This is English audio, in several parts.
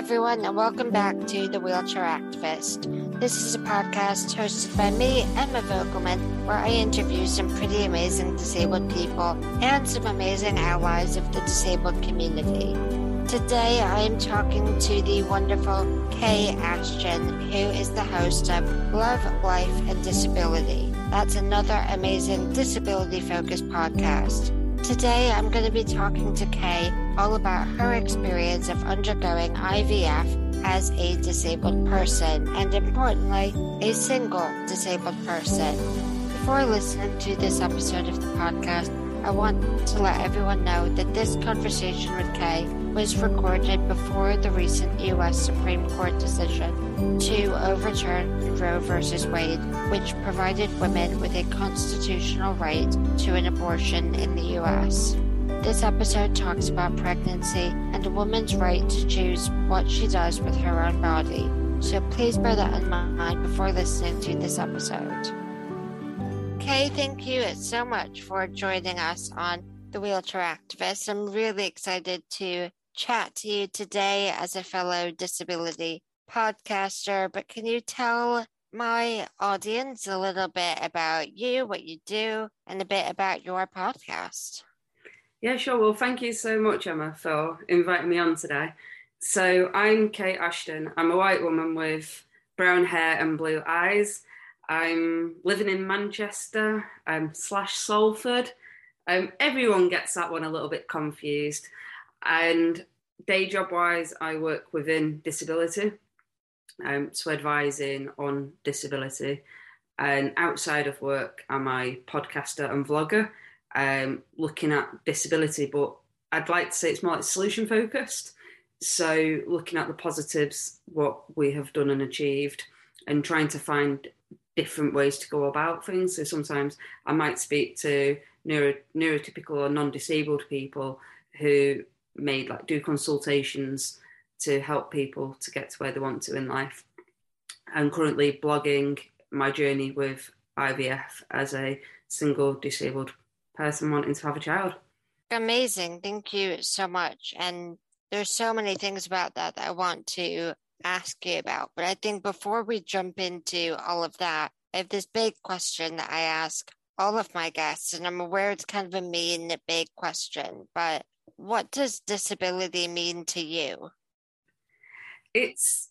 everyone, and welcome back to The Wheelchair Activist. This is a podcast hosted by me, Emma Vogelman, where I interview some pretty amazing disabled people and some amazing allies of the disabled community. Today, I am talking to the wonderful Kay Ashton, who is the host of Love, Life, and Disability. That's another amazing disability focused podcast. Today, I'm going to be talking to Kay all about her experience of undergoing IVF as a disabled person, and importantly, a single disabled person. Before listening to this episode of the podcast, I want to let everyone know that this conversation with Kay was recorded before the recent U.S. Supreme Court decision to overturn Roe v. Wade, which provided women with a constitutional right to an abortion in the U.S. This episode talks about pregnancy and a woman's right to choose what she does with her own body. So please bear that in mind before listening to this episode. Kay, thank you so much for joining us on The Wheelchair Activist. I'm really excited to chat to you today as a fellow disability podcaster, but can you tell my audience a little bit about you, what you do, and a bit about your podcast? Yeah, sure. Well, thank you so much, Emma, for inviting me on today. So, I'm Kay Ashton. I'm a white woman with brown hair and blue eyes. I'm living in Manchester um, slash Salford. Um, everyone gets that one a little bit confused. And day job wise, I work within disability, um, so advising on disability. And outside of work, I'm a podcaster and vlogger, um, looking at disability. But I'd like to say it's more like solution focused. So looking at the positives, what we have done and achieved, and trying to find different ways to go about things. So sometimes I might speak to neuro, neurotypical or non-disabled people who may like do consultations to help people to get to where they want to in life. I'm currently blogging my journey with IVF as a single disabled person wanting to have a child. Amazing. Thank you so much. And there's so many things about that that I want to ask you about. But I think before we jump into all of that, I have this big question that I ask all of my guests, and I'm aware it's kind of a mean, big question, but what does disability mean to you? It's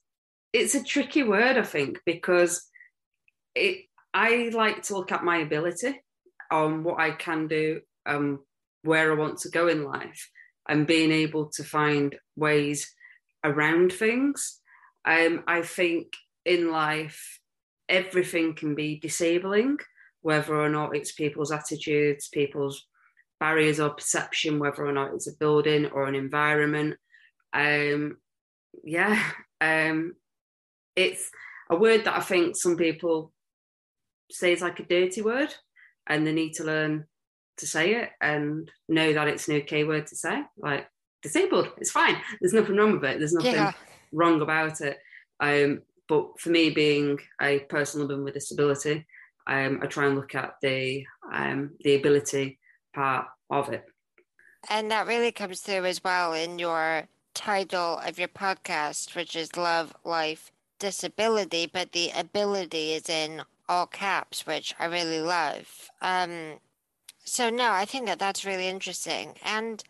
it's a tricky word, I think, because it I like to look at my ability on what I can do, um, where I want to go in life, and being able to find ways around things. Um, I think in life, everything can be disabling, whether or not it's people's attitudes, people's barriers or perception, whether or not it's a building or an environment. Um, yeah, um, it's a word that I think some people say is like a dirty word, and they need to learn to say it and know that it's an okay word to say. Like disabled, it's fine. There's nothing wrong with it. There's nothing yeah. wrong about it. Um, but for me, being a person living with disability, um, I try and look at the um, the ability part of it. And that really comes through as well in your title of your podcast, which is Love, Life, Disability, but the ability is in all caps, which I really love. Um, so no, I think that that's really interesting, and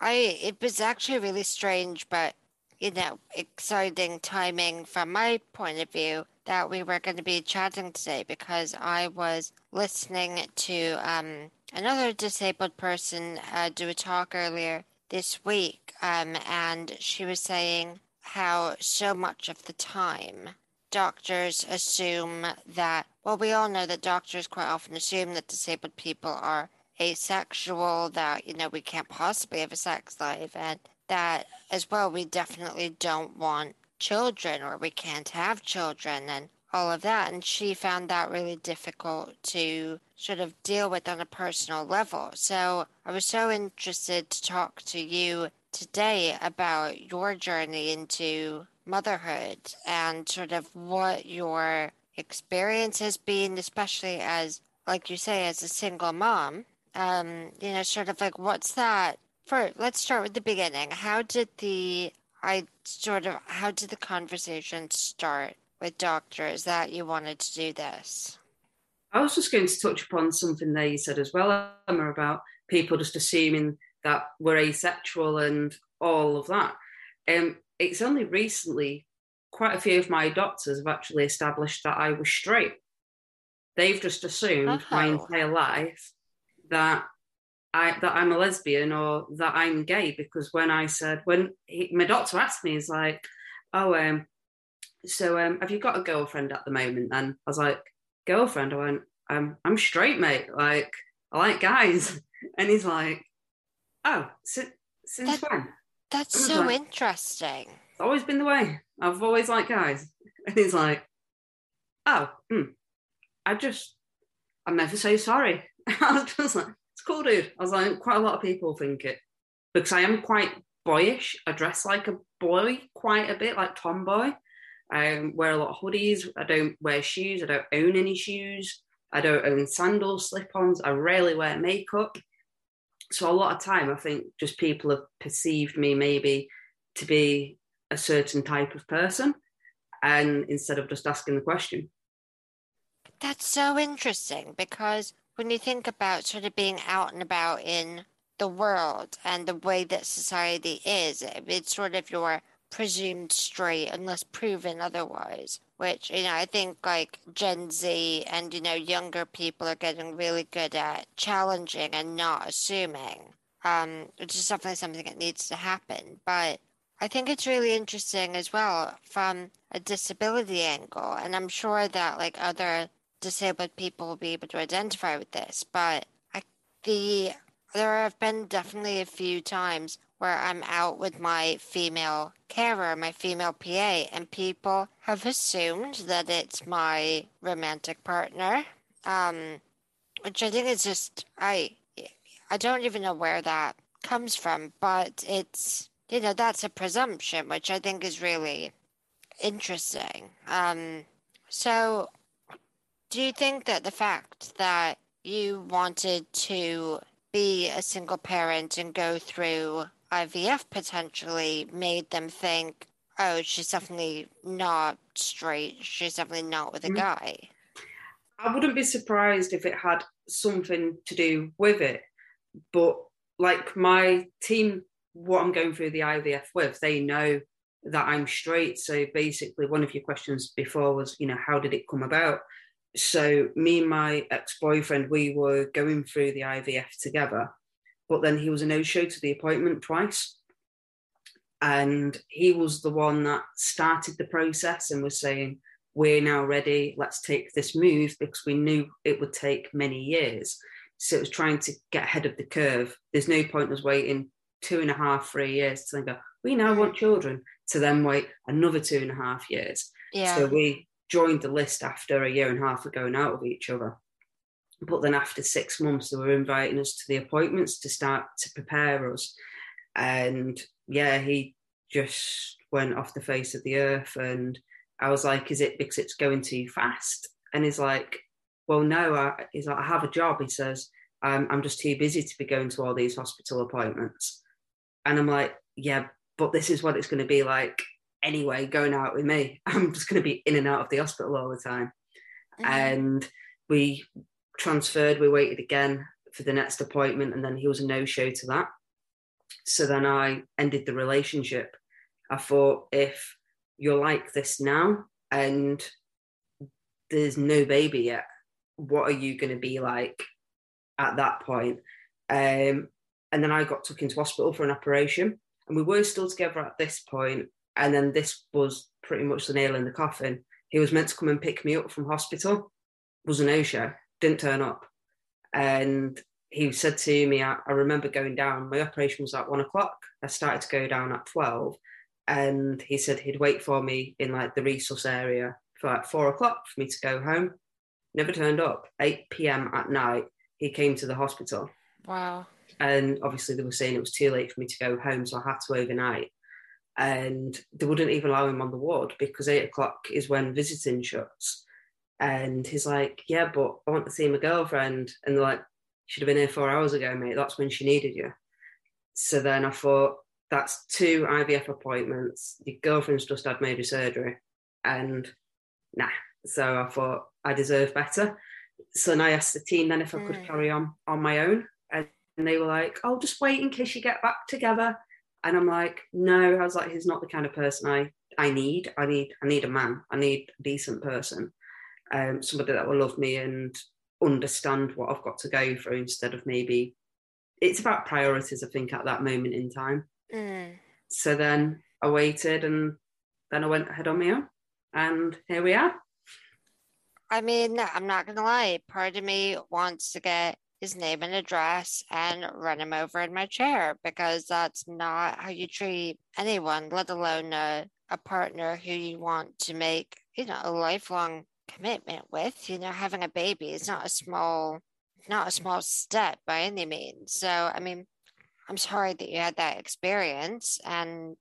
I it was actually really strange, but you know, exciting timing from my point of view that we were going to be chatting today because I was listening to um, another disabled person uh, do a talk earlier this week, um, and she was saying how so much of the time doctors assume that, well, we all know that doctors quite often assume that disabled people are asexual, that, you know, we can't possibly have a sex life, and that as well, we definitely don't want children or we can't have children and all of that. And she found that really difficult to sort of deal with on a personal level. So I was so interested to talk to you today about your journey into motherhood and sort of what your experience has been, especially as, like you say, as a single mom. Um, you know, sort of like what's that? For let's start with the beginning. How did the I sort of, how did the conversation start with doctors that you wanted to do this? I was just going to touch upon something there you said as well, Emma, about people just assuming that we're asexual and all of that. Um, it's only recently quite a few of my doctors have actually established that I was straight. They've just assumed oh. my entire life that I that I'm a lesbian or that I'm gay because when I said when he, my doctor asked me, he's like, "Oh, um, so um, have you got a girlfriend at the moment?" Then I was like, "Girlfriend?" I went, um, "I'm straight, mate. Like I like guys." And he's like, "Oh, since since that, when?" That's so like, interesting. Always been the way. I've always liked guys. And he's like, "Oh, hmm, I just, I'm never so sorry." I was just like, it's cool, dude. I was like, quite a lot of people think it because I am quite boyish. I dress like a boy quite a bit, like tomboy. I wear a lot of hoodies. I don't wear shoes. I don't own any shoes. I don't own sandals, slip-ons. I rarely wear makeup. So a lot of time, I think just people have perceived me maybe to be a certain type of person, and instead of just asking the question. That's so interesting because when you think about sort of being out and about in the world and the way that society is, it's sort of your presumed straight unless proven otherwise. Which, you know, I think like Gen Z and, you know, younger people are getting really good at challenging and not assuming, um, which is definitely something that needs to happen. But I think it's really interesting as well from a disability angle. And I'm sure that like other disabled people will be able to identify with this, but I, the there have been definitely a few times where I'm out with my female carer, my female PA, and people have assumed that it's my romantic partner, um, which I think is just I I don't even know where that comes from, but it's you know that's a presumption, which I think is really interesting. Um, so do you think that the fact that you wanted to be a single parent and go through IVF potentially made them think, oh, she's definitely not straight. She's definitely not with a mm-hmm. guy. I wouldn't be surprised if it had something to do with it. But like my team, what I'm going through the IVF with, they know that I'm straight. So basically, one of your questions before was, you know, how did it come about? so me and my ex-boyfriend we were going through the ivf together but then he was a no-show to the appointment twice. And he was the one that started the process and was saying we're now ready. Let's take this move because we knew it would take many years. So it was trying to get ahead of the curve. There's no point in us waiting two and a half three years to then go we now want children to then wait another two and a half years yeah. so we joined the list after a year and a half of going out with each other. But then after six months, they were inviting us to the appointments to start to prepare us. And yeah, he just went off the face of the earth. And I was like, is it because it's going too fast? And he's like, well, no, I, he's like, I have a job. He says, um, I'm just too busy to be going to all these hospital appointments. And I'm like, yeah, but this is what it's going to be like anyway going out with me. I'm just going to be in and out of the hospital all the time. Mm-hmm. And we transferred, we waited again for the next appointment, and then he was a no show to that. So then I ended the relationship. I thought, if you're like this now and there's no baby yet, what are you going to be like at that point? Um, and then I got took into hospital for an operation, and we were still together at this point and then this was pretty much the nail in the coffin. He was meant to come and pick me up from hospital, was a no show, didn't turn up. And he said to me, I, I, remember going down, my operation was at one o'clock. I started to go down at 12. And he said he'd wait for me in like the resource area for like four o'clock for me to go home. Never turned up. 8 p.m. at night, he came to the hospital. Wow. And obviously, they were saying it was too late for me to go home. So I had to overnight and they wouldn't even allow him on the ward because eight o'clock is when visiting shuts. And he's like, Yeah, but I want to see my girlfriend. And they're like, Should have been here four hours ago, mate. That's when she needed you. So then I thought, that's two IVF appointments. Your girlfriend's just had major surgery, and nah. So I thought I deserve better. So then I asked the team then if I could mm. carry on on my own, and they were like, "Oh, just wait in case you get back together." And I'm like, "No." I was like, "He's not the kind of person I I need. I need I need a man. I need a decent person, um, somebody that will love me and understand what I've got to go through instead of maybe." It's about priorities, I think, at that moment in time. Mm. So then I waited, and then I went ahead on my own, and here we are. I mean, I'm not gonna lie. Part of me wants to get his name and address and run him over in my chair because that's not how you treat anyone, let alone a, a partner who you want to make, you know, a lifelong commitment with. You know, having a baby is not a small, not a small step by any means. So, I mean, I'm sorry that you had that experience, and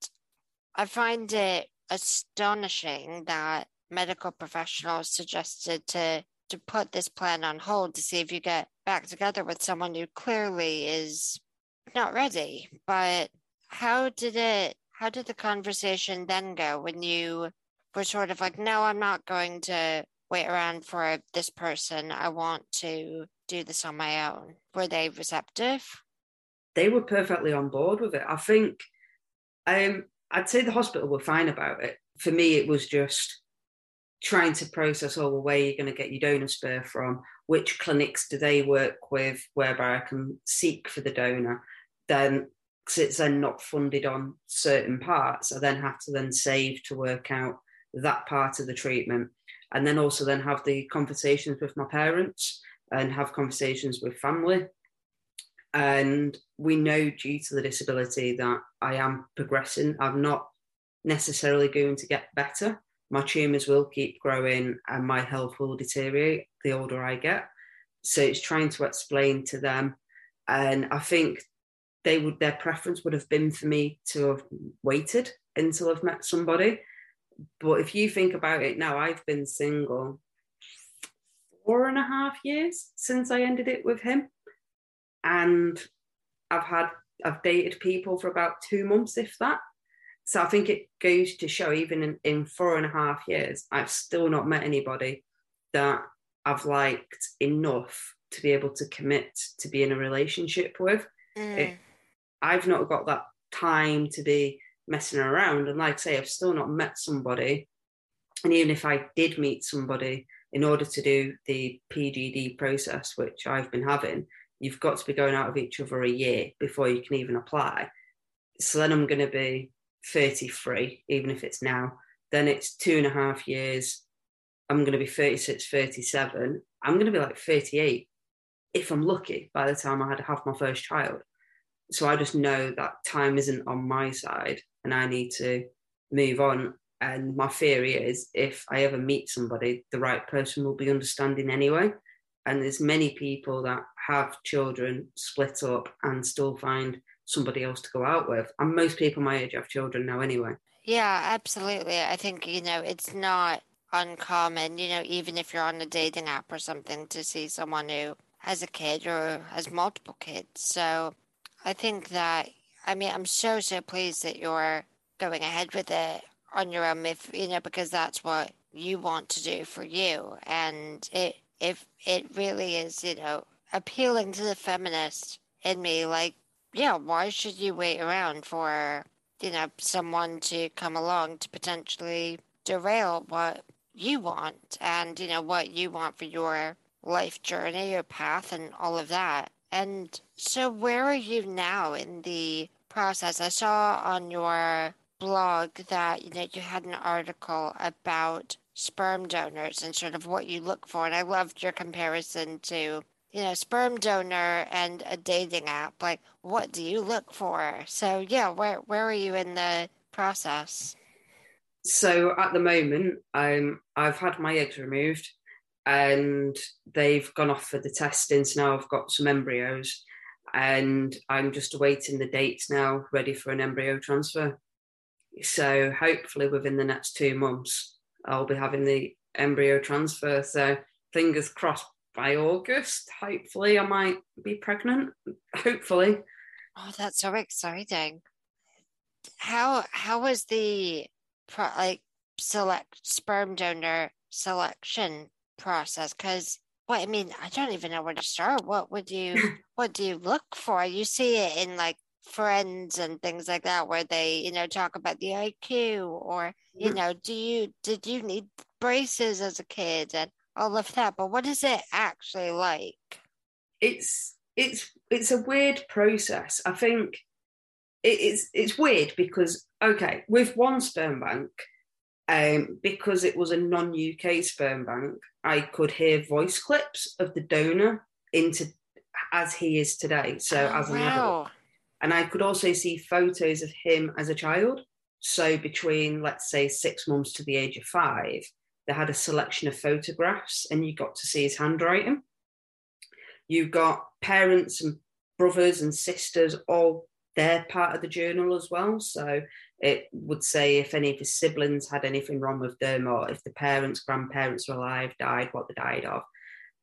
I find it astonishing that medical professionals suggested to to put this plan on hold to see if you get back together with someone who clearly is not ready. But how did it how did the conversation then go when you were sort of like, no, I'm not going to wait around for this person. I want to do this on my own. Were they receptive? They were perfectly on board with it. I think um, I'd say the hospital were fine about it. For me, it was just trying to process, oh, well, where are going to get your donor sperm from? Which clinics do they work with whereby I can seek for the donor? Then, because it's then not funded on certain parts, I then have to then save to work out that part of the treatment. And then also then have the conversations with my parents and have conversations with family. And we know due to the disability that I am progressing. I'm not necessarily going to get better my tumours will keep growing and my health will deteriorate the older I get. So it's trying to explain to them. And I think they would their preference would have been for me to have waited until I've met somebody. But if you think about it now, I've been single four and a half years since I ended it with him. And I've had I've dated people for about two months, if that. So I think it goes to show, even in, in four and a half years, I've still not met anybody that I've liked enough to be able to commit to be in a relationship with. Mm. It, I've not got that time to be messing around. And like I say, I've still not met somebody. And even if I did meet somebody in order to do the PGD process, which I've been having, you've got to be going out of each other a year before you can even apply. So then I'm going to be 33, even if it's now, then it's two and a half years. I'm going to be 36, 37. I'm going to be like 38 if I'm lucky by the time I had to have my first child. So I just know that time isn't on my side and I need to move on. And my theory is if I ever meet somebody, the right person will be understanding anyway. And there's many people that have children split up and still find somebody else to go out with. And most people my age have children now anyway. Yeah, absolutely. I think, you know, it's not uncommon, you know, even if you're on a dating app or something, to see someone who has a kid or has multiple kids. So I think that, I mean, I'm so, so pleased that you're going ahead with it on your own, if, you know, because that's what you want to do for you. And it, if it really is, you know, appealing to the feminist in me, like, yeah, why should you wait around for, you know, someone to come along to potentially derail what you want and, you know, what you want for your life journey, your path, and all of that. And so, where are you now in the process? I saw on your blog that, you know, you had an article about sperm donors and sort of what you look for. And I loved your comparison to you know, sperm donor and a dating app. Like, what do you look for? So, yeah, where where are you in the process? So at the moment, um, I've had my eggs removed, and they've gone off for the testing. So now I've got some embryos, and I'm just awaiting the dates now, ready for an embryo transfer. So hopefully within the next two months, I'll be having the embryo transfer. So fingers crossed by August, hopefully, I might be pregnant. Hopefully. Oh, that's so exciting. how how was the pro, like select sperm donor selection process? Because what I mean, I don't even know where to start. What would you what do you look for? You see it in like friends and things like that where they you know talk about the iq or you mm-hmm. know do you did you need braces as a kid and all of that but what is it actually like it's it's it's a weird process i think it's it's weird because okay with one sperm bank um, because it was a non-uk sperm bank i could hear voice clips of the donor into as he is today so oh, as an wow. adult and I could also see photos of him as a child. So between, let's say, six months to the age of five, they had a selection of photographs and you got to see his handwriting. You got parents and brothers and sisters, all their part of the journal as well. So it would say if any of his siblings had anything wrong with them or if the parents, grandparents were alive, died, what they died of.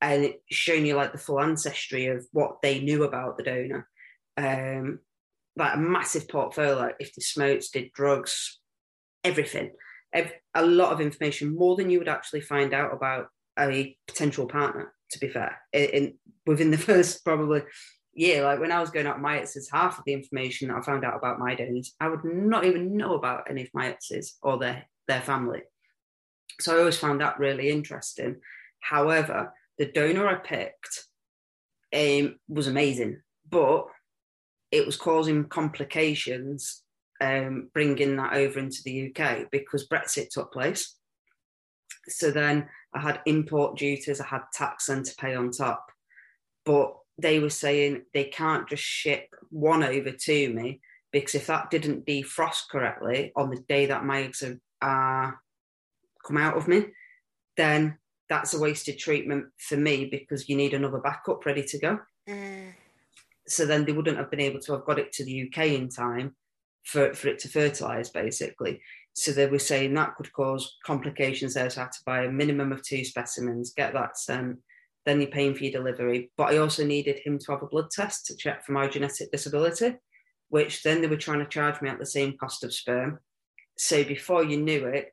And it's showing you like the full ancestry of what they knew about the donor. Um, like a massive portfolio if they smoked, did drugs, everything. A lot of information, more than you would actually find out about a potential partner, to be fair. In, within the first probably year, like when I was going out my exes, half of the information that I found out about my donors, I would not even know about any of my exes or their, their family. So I always found that really interesting. However, the donor I picked um, was amazing, but it was causing complications um, bringing that over into the UK because Brexit took place. So then I had import duties, I had tax then to pay on top. But they were saying they can't just ship one over to me because if that didn't defrost correctly on the day that my eggs are uh, come out of me, then that's a wasted treatment for me because you need another backup ready to go. Mm so then they wouldn't have been able to have got it to the UK in time for, for it to fertilise, basically. So they were saying that could cause complications there. So I had to buy a minimum of two specimens, get that sent, then you're paying for your delivery. But I also needed him to have a blood test to check for my genetic disability, which then they were trying to charge me at the same cost of sperm. So before you knew it,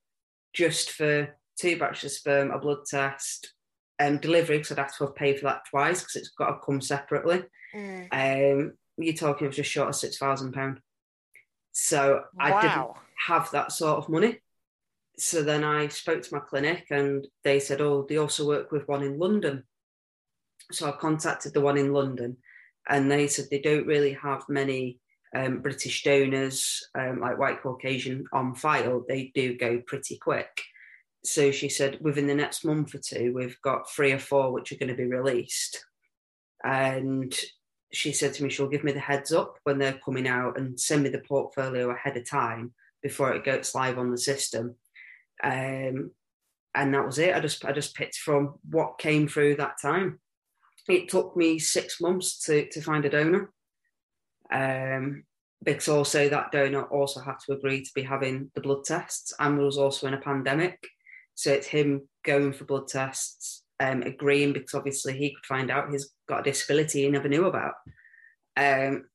just for two batches of sperm, a blood test, um, delivery, because I'd have to have paid for that twice because it's got to come separately. Mm. Um, you're talking of just short of six thousand pound. So wow. I didn't have that sort of money. So then I spoke to my clinic and they said, oh, they also work with one in London. So I contacted the one in London and they said they don't really have many um, British donors, um, like white Caucasian, on file. They do go pretty quick. So she said, within the next month or two, we've got three or four which are going to be released. And she said to me she'll give me the heads up when they're coming out and send me the portfolio ahead of time before it goes live on the system. Um, and that was it. I just I just picked from what came through that time. It took me six months to to find a donor. Um, because also that donor also had to agree to be having the blood tests and was also in a pandemic. So it's him going for blood tests, um, agreeing because obviously he could find out he's got a disability he never knew about. Um,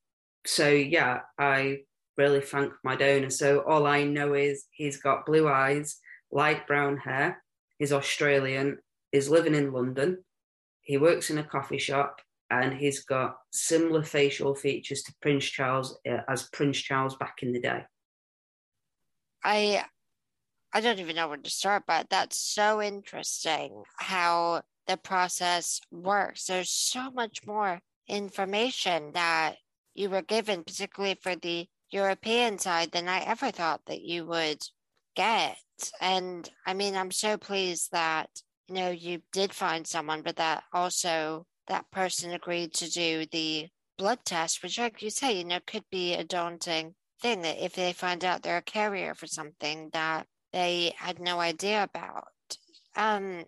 so yeah, I really thank my donor. So all I know is he's got blue eyes, light brown hair, he's Australian, he's living in London, he works in a coffee shop, and he's got similar facial features to Prince Charles uh, as Prince Charles back in the day. I I don't even know where to start, but that's so interesting how the process works. There's so much more information that you were given, particularly for the European side, than I ever thought that you would get. And I mean, I'm so pleased that, you know, you did find someone, but that also that person agreed to do the blood test, which, like you say, you know, could be a daunting thing that if they find out they're a carrier for something that they had no idea about. Um,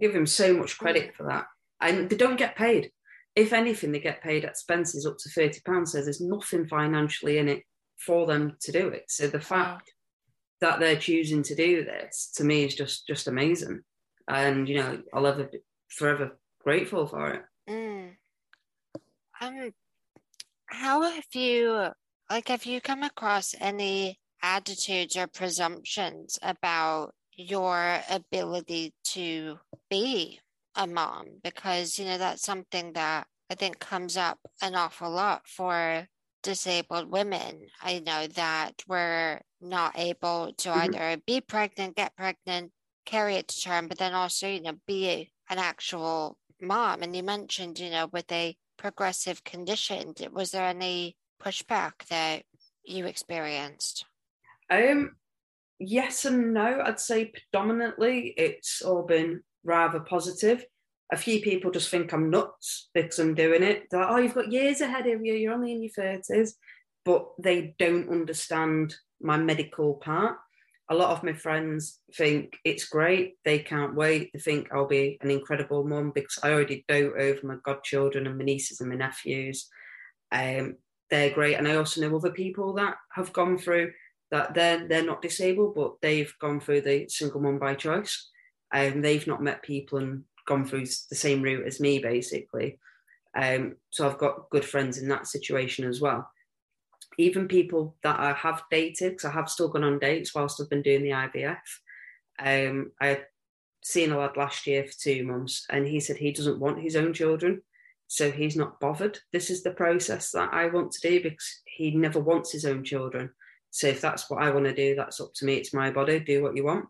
Give them so much credit for that. And they don't get paid. If anything, they get paid expenses up to £30. So there's nothing financially in it for them to do it. So the fact wow. that they're choosing to do this to me is just just amazing. And you know, I'll ever be forever grateful for it. Mm. Um, how have you like have you come across any attitudes or presumptions about your ability to be a mom because you know that's something that I think comes up an awful lot for disabled women. I know that we're not able to mm-hmm. either be pregnant, get pregnant, carry it to term, but then also, you know, be an actual mom. And you mentioned, you know, with a progressive condition, was there any pushback that you experienced? Um, yes and no. I'd say predominantly it's all been rather positive. A few people just think I'm nuts because I'm doing it. They're like, oh, you've got years ahead of you. You're only in your thirties, but they don't understand my medical part. A lot of my friends think it's great. They can't wait. They think I'll be an incredible mum because I already dote over my godchildren and my nieces and my nephews. Um, they're great, and I also know other people that have gone through that they're they're not disabled, but they've gone through the single mum by choice, and um, they've not met people and gone through the same route as me, basically. Um, so I've got good friends in that situation as well. Even people that I have dated, because I have still gone on dates whilst I've been doing the IVF. Um, I seen a lad last year for two months, and he said he doesn't want his own children, so he's not bothered. This is the process that I want to do because he never wants his own children. So if that's what I want to do, that's up to me. It's my body. Do what you want.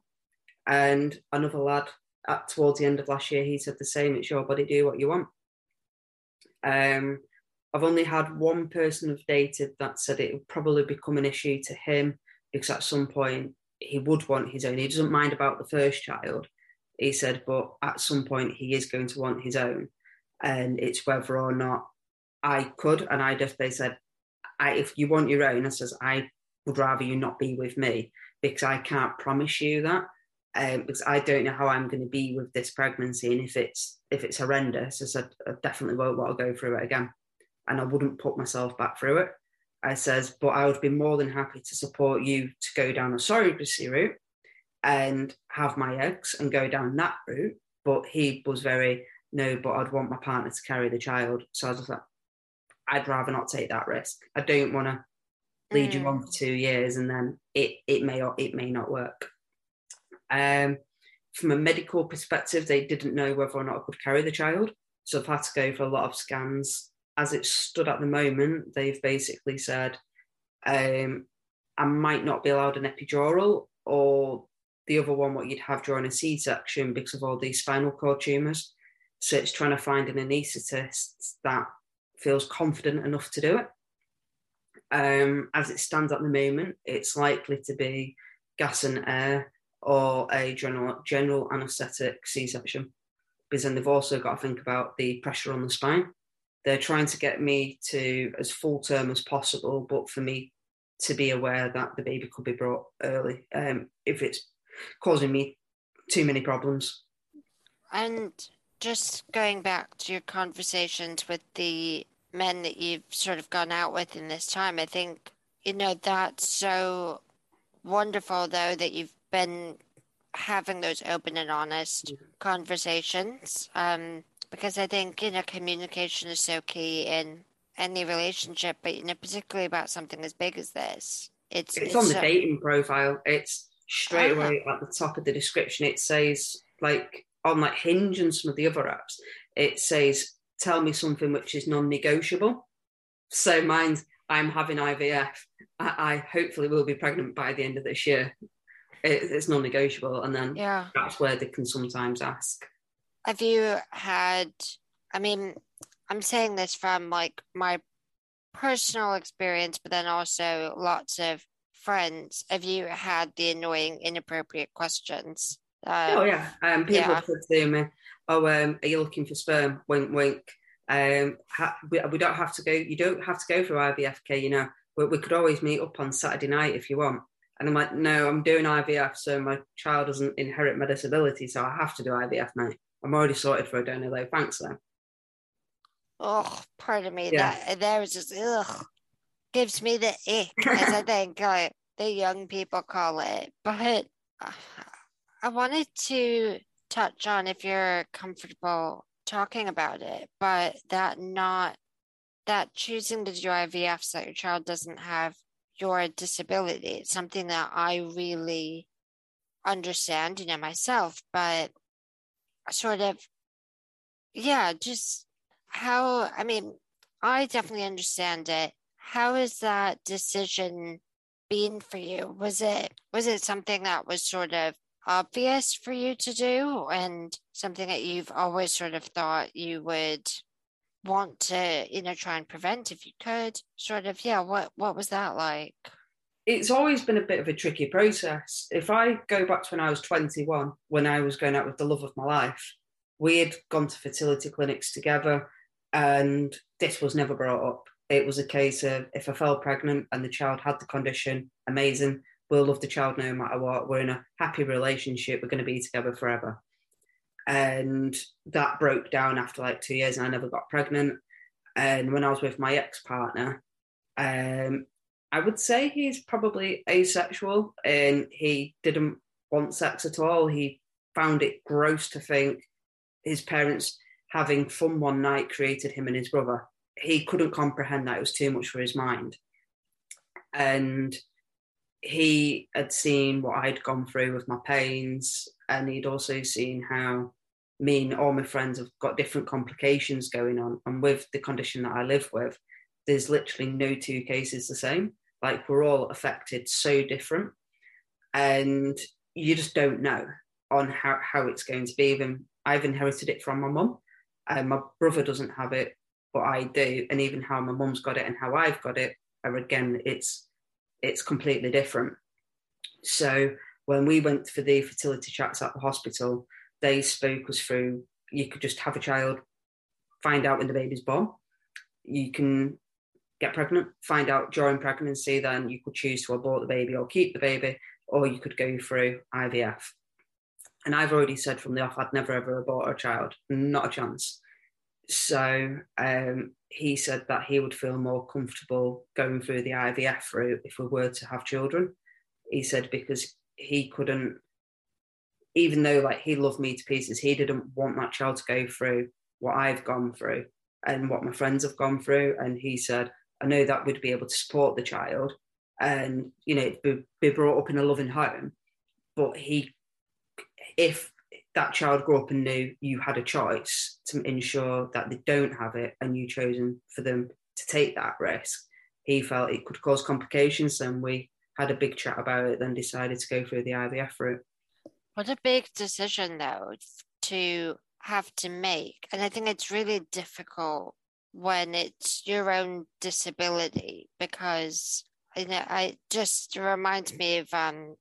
And another lad at towards the end of last year, he said the same. It's your body. Do what you want. Um, I've only had one person I've dated that said it would probably become an issue to him because at some point he would want his own. He doesn't mind about the first child, he said, but at some point he is going to want his own, and it's whether or not I could. And I just they said, I, if you want your own, I says I would rather you not be with me because I can't promise you that. Um, because I don't know how I'm going to be with this pregnancy, and if it's if it's horrendous, I said I definitely won't want to go through it again, and I wouldn't put myself back through it. I says, but I would be more than happy to support you to go down a surrogacy route and have my eggs and go down that route. But he was very no, but I'd want my partner to carry the child. So I was like, I'd rather not take that risk. I don't want to lead mm. you on for two years and then it it may or it may not work. Um, from a medical perspective, they didn't know whether or not I could carry the child, so I've had to go for a lot of scans. As it stood at the moment, they've basically said um, I might not be allowed an epidural or the other one what you'd have during a C-section because of all these spinal cord tumours. So it's trying to find an anaesthetist that feels confident enough to do it. Um, as it stands at the moment, it's likely to be gas and air or a general general anaesthetic C-section. Because then they've also got to think about the pressure on the spine. They're trying to get me to as full term as possible, but for me to be aware that the baby could be brought early um, if it's causing me too many problems. And just going back to your conversations with the men that you've sort of gone out with in this time. I think, you know, that's so wonderful, though, that you've been having those open and honest mm-hmm. conversations. Um, because I think, you know, communication is so key in any relationship, but, you know, particularly about something as big as this. It's, it's, it's on the so... dating profile. It's straight uh-huh. away at the top of the description. It says, like, on like Hinge and some of the other apps, it says tell me something which is non-negotiable. So mine's I'm having IVF. I, I hopefully will be pregnant by the end of this year. It, it's non-negotiable, and then yeah, that's where they can sometimes ask. Have you had? I mean, I'm saying this from like my personal experience, but then also lots of friends. Have you had the annoying, inappropriate questions? Oh yeah, um, people yeah. said to me, "Oh, um, are you looking for sperm?" Wink, wink. Um, ha- we, we, don't have to go. You don't have to go for IVFK. You know, we, we could always meet up on Saturday night if you want. And I'm like, no, I'm doing IVF, so my child doesn't inherit my disability, so I have to do IVF now. I'm already sorted for a donor though. Thanks though. Oh, pardon me. Yeah. That there was just ugh, gives me the ick, as I think like the young people call it. But uh, I wanted to touch on if you're comfortable talking about it, but that not that choosing to do IVF so that your child doesn't have your disability. It's something that I really understand, you know, myself, but sort of, yeah, just how, I mean, I definitely understand it. How is that decision been for you? Was it was it something that was sort of obvious for you to do and something that you've always sort of thought you would want to, you know, try and prevent if you could? Sort of, yeah, what what was that like? It's always been a bit of a tricky process. If I go back to when I was 21, when I was going out with the love of my life, we had gone to fertility clinics together and this was never brought up. It was a case of if I fell pregnant and the child had the condition, amazing. We'll love the child no matter what. We're in a happy relationship. We're going to be together forever. And that broke down after like two years, and I never got pregnant. And when I was with my ex partner, um, I would say he's probably asexual and he didn't want sex at all. He found it gross to think his parents having fun one night created him and his brother. He couldn't comprehend that it was too much for his mind. And he had seen what I'd gone through with my pains, and he'd also seen how me and all my friends have got different complications going on. And with the condition that I live with, there's literally no two cases the same. Like we're all affected so different. And you just don't know on how, how it's going to be. Even I've inherited it from my mum. And my brother doesn't have it, but I do. And even how my mum's got it and how I've got it, are again, it's it's completely different. So when we went for the fertility chats at the hospital, they spoke us through you could just have a child, find out when the baby's born. You can get pregnant, find out during pregnancy, then you could choose to abort the baby or keep the baby, or you could go through IVF. And I've already said from the off, I'd never ever abort a child, not a chance. So um, he said that he would feel more comfortable going through the IVF route if we were to have children. He said because he couldn't, even though like he loved me to pieces, he didn't want that child to go through what I've gone through and what my friends have gone through. And he said, I know that would be able to support the child and you know be, be brought up in a loving home, but he, if that child grew up and knew you had a choice to ensure that they don't have it and you chosen for them to take that risk, he felt it could cause complications. And we had a big chat about it, then decided to go through the IVF route. What a big decision, though, to have to make. And I think it's really difficult when it's your own disability because you know, I just reminds me of um,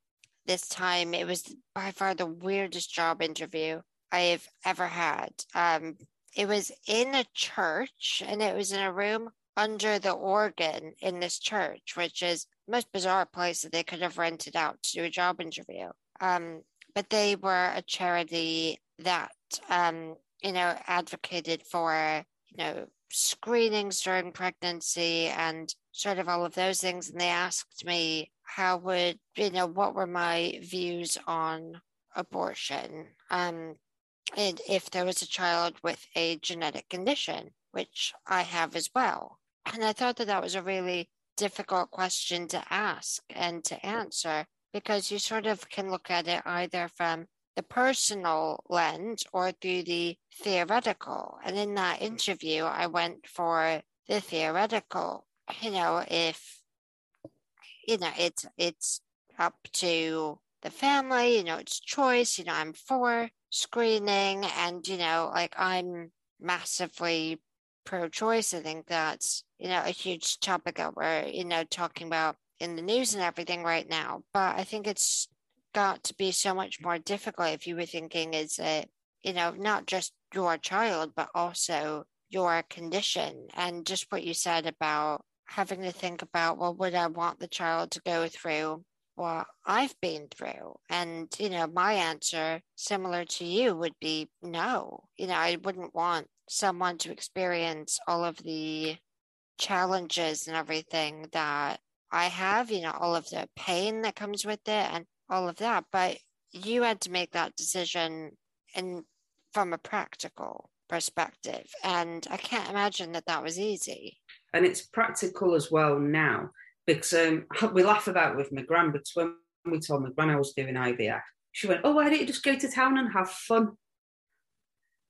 this time. It was by far the weirdest job interview I have ever had. Um, it was in a church and it was in a room under the organ in this church, which is most bizarre place that they could have rented out to do a job interview. Um, but they were a charity that, um, you know, advocated for, you know, screenings during pregnancy and sort of all of those things. And they asked me how would you know what were my views on abortion um and if there was a child with a genetic condition which i have as well. And i thought that that was a really difficult question to ask and to answer because you sort of can look at it either from the personal lens or through the theoretical. And in that interview i went for the theoretical you know if you know, it's it's up to the family, you know, it's choice, you know, I'm for screening and, you know, like I'm massively pro choice. I think that's, you know, a huge topic that we're, you know, talking about in the news and everything right now. But I think it's got to be so much more difficult if you were thinking is it, you know, not just your child, but also your condition and just what you said about having to think about, well, would I want the child to go through what I've been through? And, you know, my answer, similar to you, would be no. You know, I wouldn't want someone to experience all of the challenges and everything that I have, you know, all of the pain that comes with it and all of that. But you had to make that decision and from a practical perspective. And I can't imagine that that was easy. And it's practical as well now because um, we laugh about with my gran, but when we told my gran I was doing IVF, she went, "Oh, why don't you just go to town and have fun?"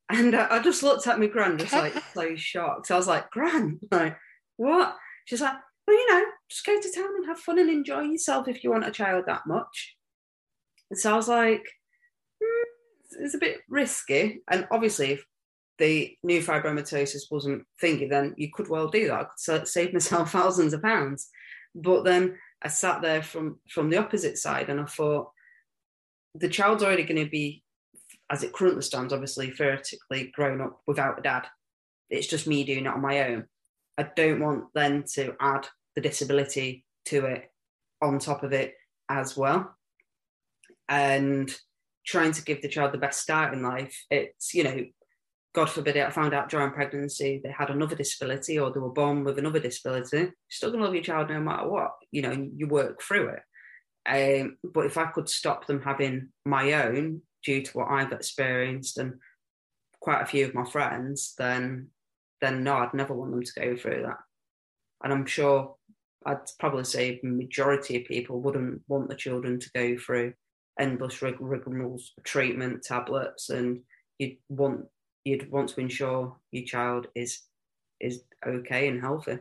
And uh, I just looked at my gran, just like so shocked. I was like, "Gran, like what?" She's like, "Well, you know, just go to town and have fun and enjoy yourself if you want a child that much." And so I was like, mm, "It's a bit risky." And obviously, if the neurofibromatosis wasn't thinking, then you could well do that. I could save myself thousands of pounds. But then I sat there from from the opposite side, and I thought the child's already going to be, as it currently stands, obviously theoretically grown up without a dad. It's just me doing it on my own. I don't want then to add the disability to it on top of it as well. And trying to give the child the best start in life, it's, you know, God forbid it, I found out during pregnancy they had another disability or they were born with another disability, you're still gonna love your child no matter what. You know, you work through it. Um, but if I could stop them having my own due to what I've experienced and quite a few of my friends, then then no, I'd never want them to go through that. And I'm sure I'd probably say majority of people wouldn't want the children to go through endless rigmarole treatment tablets and you'd want you'd want to ensure your child is is okay and healthy.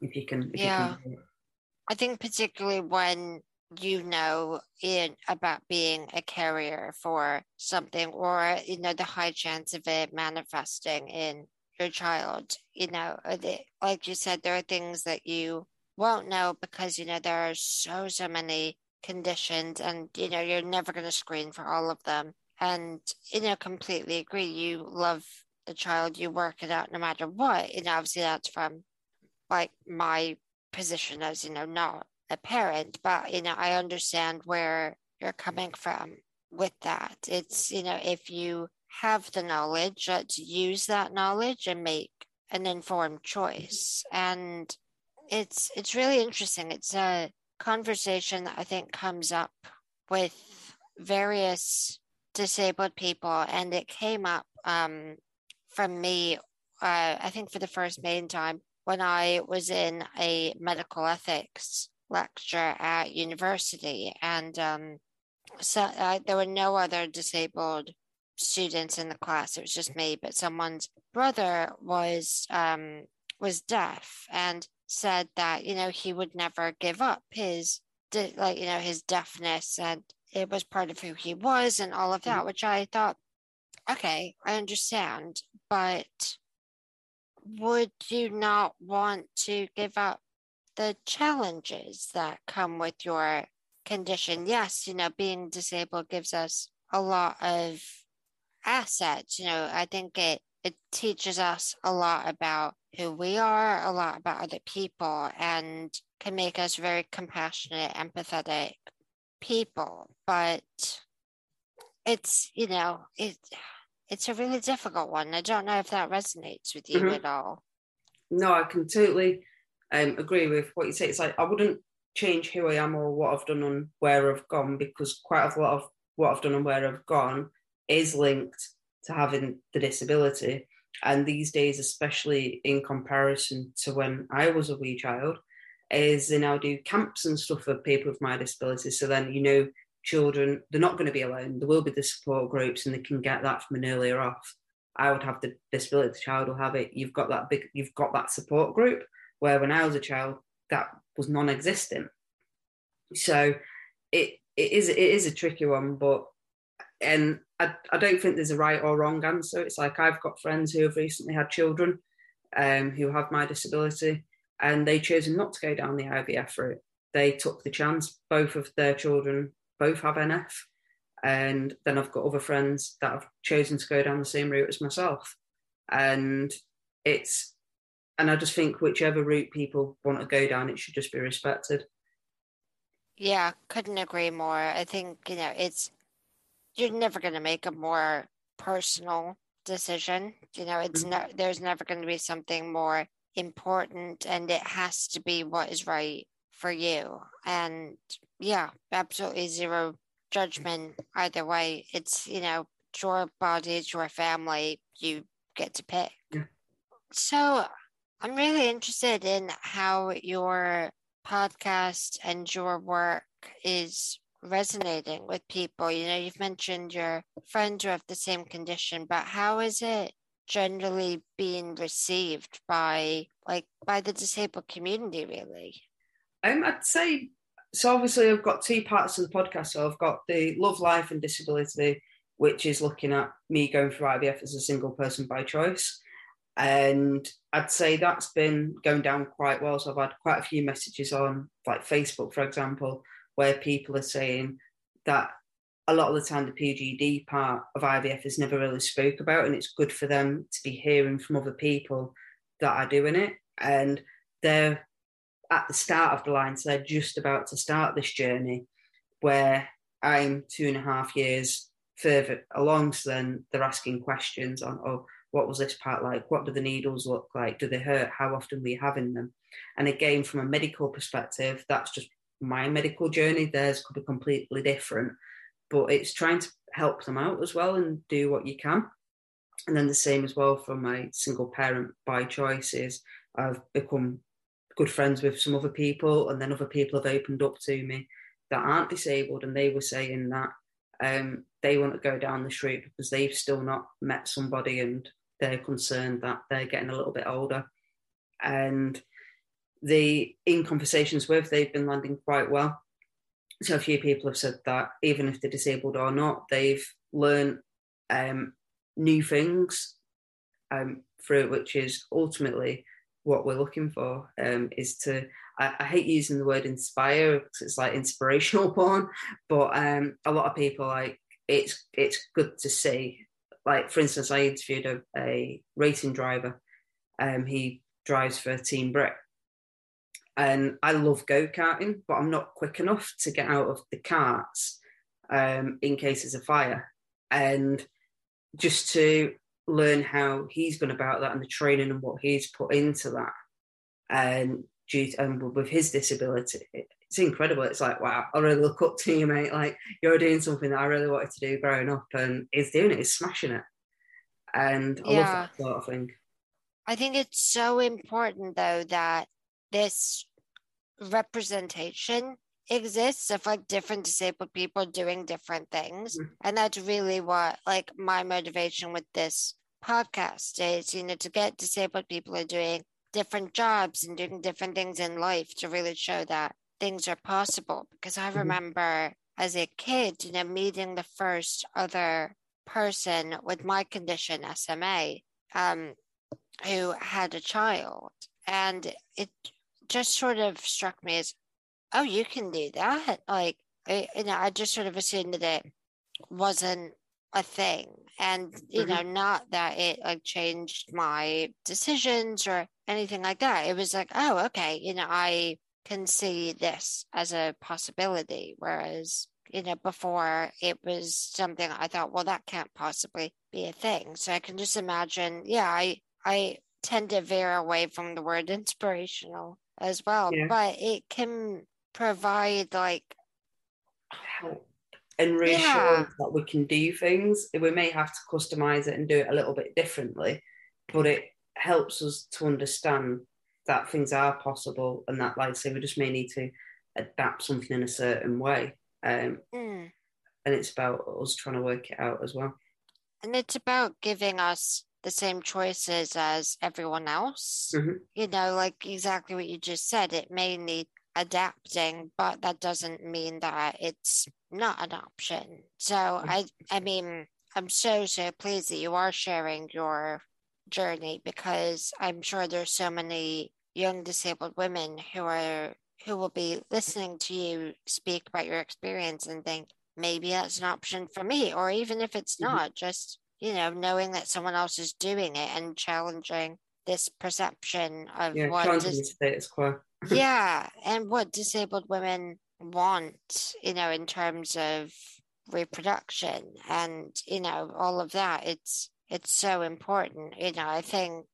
If you can if yeah. you can i think particularly when you know in about being a carrier for something or you know the high chance of it manifesting in your child you know like you said there are things that you won't know because you know there are so so many conditions and you know you're never going to screen for all of them and, you know, completely agree. You love the child, you work it out no matter what. And obviously that's from like my position as, you know, not a parent, but, you know, I understand where you're coming from with that. It's, you know, if you have the knowledge, let's use that knowledge and make an informed choice. And it's it's really interesting. It's a conversation that I think comes up with various disabled people, and it came up um, from me, uh, I think, for the first main time when I was in a medical ethics lecture at university, and um, so uh, there were no other disabled students in the class. It was just me, but someone's brother was um, was deaf and said that you know he would never give up his like you know his deafness and it was part of who he was and all of that, mm-hmm. which I thought, okay, I understand, but would you not want to give up the challenges that come with your condition? Yes, you know, being disabled gives us a lot of assets. You know, I think it it teaches us a lot about who we are, a lot about other people, and can make us very compassionate, empathetic people, but it's you know it it's a really difficult one. I don't know if that resonates with you mm-hmm. at all. No, I can totally um, agree with what you say. It's like I wouldn't change who I am or what I've done and where I've gone because quite a lot of what I've done and where I've gone is linked to having the disability. And these days, especially in comparison to when I was a wee child, is they now do camps and stuff for people with my disability. So then, you know, children, they're not going to be alone. There will be the support groups and they can get that from an earlier off. I would have the disability, the child will have it. You've got that big, you've got that support group where when I was a child, that was non-existent. So it it is it is a tricky one, but and I, I don't think there's a right or wrong answer. It's like I've got friends who have recently had children um, who have my disability, and they chosen not to go down the IVF route. They took the chance. Both of their children both have NF, and then I've got other friends that have chosen to go down the same route as myself, and it's and I just think whichever route people want to go down, it should just be respected. Yeah, couldn't agree more. I think you know it's you're never going to make a more personal decision. You know, it's mm-hmm. no, there's never going to be something more important and it has to be what is right for you. And yeah, absolutely zero judgment either way. It's, you know, your body, it's your family, you get to pick. Yeah. So I'm really interested in how your podcast and your work is resonating with people. You know, you've mentioned your friends who have the same condition, but how is it generally being received by like by the disabled community really? Um, I'd say so obviously I've got two parts of the podcast. So I've got the love life and disability, which is looking at me going through IVF as a single person by choice. And I'd say that's been going down quite well. So I've had quite a few messages on like Facebook, for example, where people are saying that a lot of the time the PGD part of IVF is never really spoke about, and it's good for them to be hearing from other people that are doing it. And they're at the start of the line, so they're just about to start this journey where I'm two and a half years further along. So then they're asking questions on, oh, what was this part like? What do the needles look like? Do they hurt? How often were you having them? And again, from a medical perspective, that's just my medical journey. Theirs could be completely different, but it's trying to help them out as well and do what you can. And then the same as well for my single parent by choices. I've become good friends with some other people, and then other people have opened up to me that aren't disabled, and they were saying that um, they want to go down this route because they've still not met somebody, and they're concerned that they're getting a little bit older, and the in conversations with they've been landing quite well. So a few people have said that even if they're disabled or not, they've learned um, new things um, through, which is ultimately what we're looking for um, is to I, I, hate using the word inspire because it's like inspirational porn but um, a lot of people like it's it's good to see. Like for instance i interviewed a, a racing driver. Um, he drives for team Brit and i love go-karting but i'm not quick enough to get out of the carts um, in case there's a fire and just to learn how he's gone about that and the training and what he's put into that. And due to, and with his disability, it's incredible. It's like, wow, I really look up to you, mate. Like you're doing something that I really wanted to do growing up, and he's doing it. He's smashing it, and I yeah. love that sort of thing. I think it's so important though that this representation exists of like different disabled people doing different things mm-hmm. and that's really what like my motivation with this podcast is, you know, to get disabled people are doing different jobs and doing different things in life to really show that things are possible. Because I mm-hmm. remember as a kid, you know, meeting the first other person with my condition, SMA, um, who had a child. And it just sort of struck me as, oh, you can do that. Like, I, you know, I just sort of assumed that it wasn't a thing. And you mm-hmm. know not that it like changed my decisions or anything like that. It was like oh okay you know i can see this as a possibility. Whereas you know before it was something i thought well that can't possibly be a thing. So i can just imagine yeah i i tend to veer away from the word inspirational as well yeah. but it can provide like help and reassure yeah. that we can do things. We may have to customize it and do it a little bit differently, but it helps us to understand that things are possible and that, like say, we just may need to adapt something in a certain way. Um, mm. And it's about us trying to work it out as well. And it's about giving us the same choices as everyone else. Mm-hmm. You know, like exactly what you just said. It may need adapting, but that doesn't mean that it's not an option. So. I I mean, I'm so so pleased that you are sharing your journey because I'm sure there's so many young disabled women who are who will be listening to you speak about your experience and think maybe that's an option for me or even if it's mm-hmm. not just you know knowing that someone else is doing it and challenging this perception of yeah, what dis- status quo yeah, and what disabled women want, you know, in terms of reproduction and you know all of that. It's it's so important. You know, I think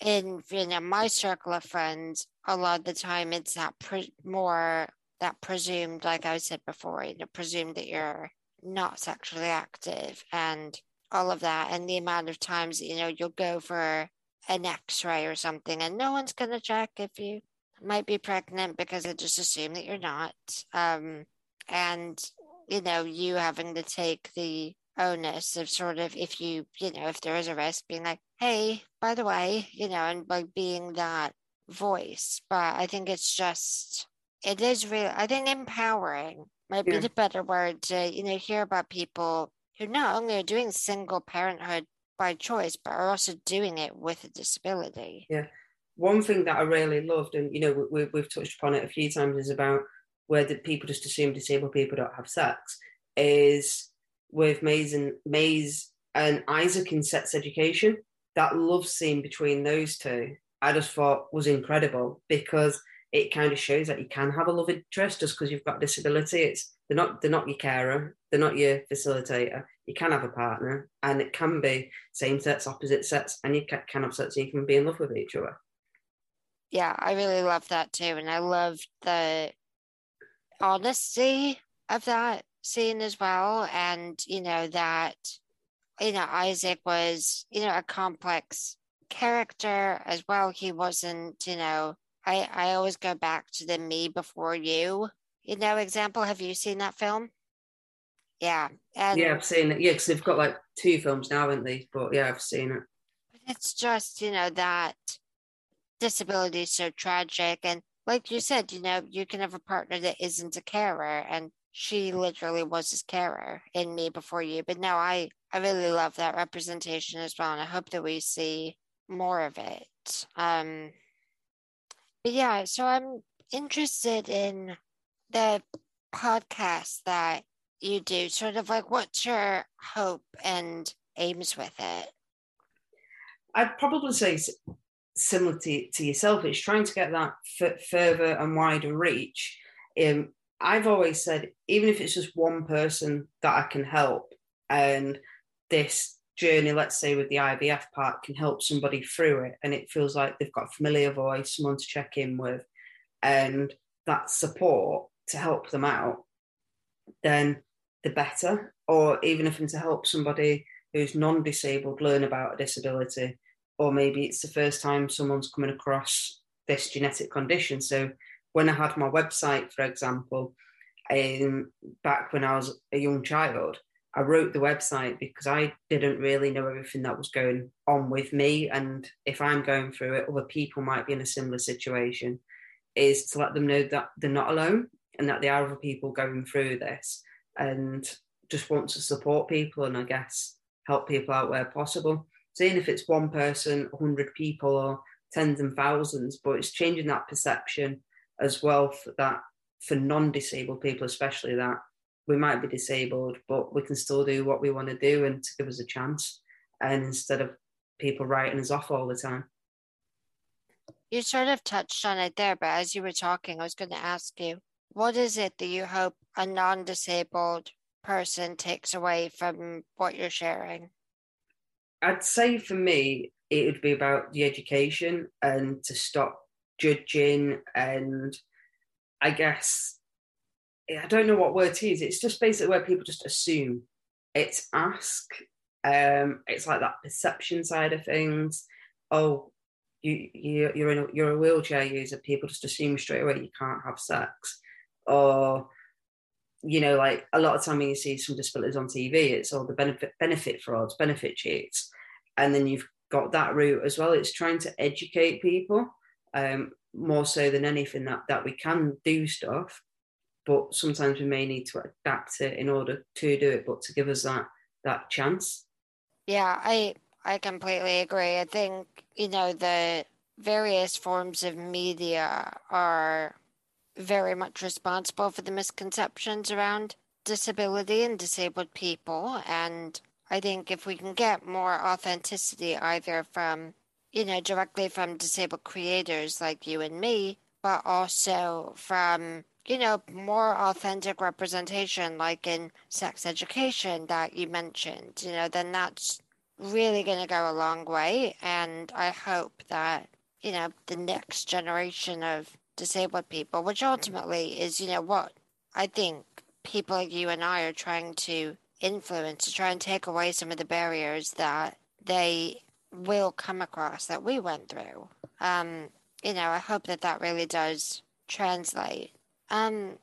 in you know my circle of friends, a lot of the time it's that pre- more that presumed, like I said before, you know, presumed that you're not sexually active and all of that, and the amount of times you know you'll go for an x-ray or something and no one's going to check if you might be pregnant because they just assume that you're not um, and you know you having to take the onus of sort of if you you know if there is a risk being like hey by the way you know and like being that voice. But i think it's just it is really i think empowering might be the better word to you know hear about people who not only are doing single parenthood by choice but are also doing it with a disability yeah one thing that i really loved and you know we, we've touched upon it a few times is about where the people just assume disabled people don't have sex is with Maeve and Maeve and Isaac in sex education. That love scene between those two, I just thought was incredible because it kind of shows that you can have a love interest just because you've got disability. It's they're not they're not your carer, they're not your facilitator. You can have a partner, and it can be same sex, opposite sex, and you can, have sex. So you can be in love with each other. Yeah, I really love that too, and I love the honesty of that scene as well. And, you know, that, you know, Isaac was, you know, a complex character as well. He wasn't, you know, I, I always go back to the me before you, you know, example. Have you seen that film? Yeah. And yeah, I've seen it. Yeah, because they've got like two films now, haven't they? But yeah, I've seen it. It's just, you know, that disability is so tragic. And like you said, you know, you can have a partner that isn't a carer and she literally was his carer in me before you. But no, I, I really love that representation as well. And I hope that we see more of it. Um, yeah, so I'm interested in the podcast that you do, sort of like what's your hope and aims with it? I'd probably say similar to, to yourself, it's trying to get that f- further and wider reach. Um, I've always said, even if it's just one person that I can help, and this journey, let's say with the IVF part, can help somebody through it, and it feels like they've got a familiar voice, someone to check in with, and that support to help them out, then the better. Or even if I'm to help somebody who's non disabled learn about a disability, or maybe it's the first time someone's coming across this genetic condition. So when I had my website, for example, back when I was a young child, I wrote the website because I didn't really know everything that was going on with me. And if I'm going through it, other people might be in a similar situation, is to let them know that they're not alone and that there are other people going through this and just want to support people and I guess help people out where possible seeing if it's one person, 100 people, or tens and thousands, but it's changing that perception as well for that for non-disabled people, especially that we might be disabled, but we can still do what we want to do and to give us a chance. And instead of people writing us off all the time. You sort of touched on it there, but as you were talking, I was going to ask you, what is it that you hope a non-disabled person takes away from what you're sharing? I'd say for me, it would be about the education and to stop judging. And I guess, I don't know what word to use. It's just basically where people just assume. It's ask. Um, it's like that perception side of things. Oh, you, you you're in a, you're a wheelchair user. People just assume straight away you can't have sex, or you know, like a lot of time when you see some disabilities on TV, it's all the benefit benefit frauds, benefit cheats, and then you've got that route as well. It's trying to educate people um, more so than anything that that we can do stuff, but sometimes we may need to adapt it in order to do it, but to give us that that chance. Yeah, I I completely agree. I think you know the various forms of media are very much responsible for the misconceptions around disability and disabled people. And I think if we can get more authenticity either from, you know, directly from disabled creators like you and me, but also from, you know, more authentic representation like in sex education that you mentioned, you know, then that's really going to go a long way. And I hope that, you know, the next generation of disabled people, which ultimately is, you know, what I think people like you and I are trying to influence to try and take away some of the barriers that they will come across that we went through. Um, you know, I hope that that really does translate. Um,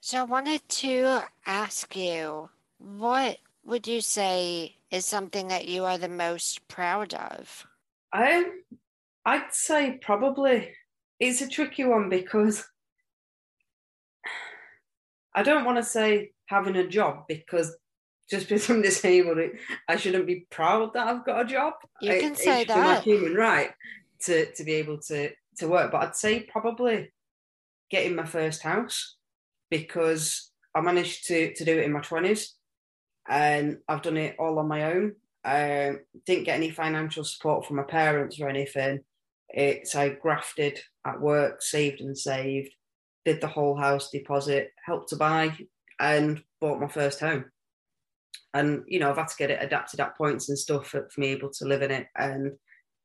so I wanted to ask you, what would you say is something that you are the most proud of? I, I'd say probably it's a tricky one because I don't want to say having a job because just because I'm disabled, I shouldn't be proud that I've got a job. You can it, say it that. human right to to be able to to work, but I'd say probably getting my first house because I managed to to do it in my twenties, and I've done it all on my own. Um, didn't get any financial support from my parents or anything. It's I grafted at work, saved and saved, did the whole house deposit, helped to buy, and bought my first home. And you know, I've had to get it adapted at points and stuff for, for me able to live in it and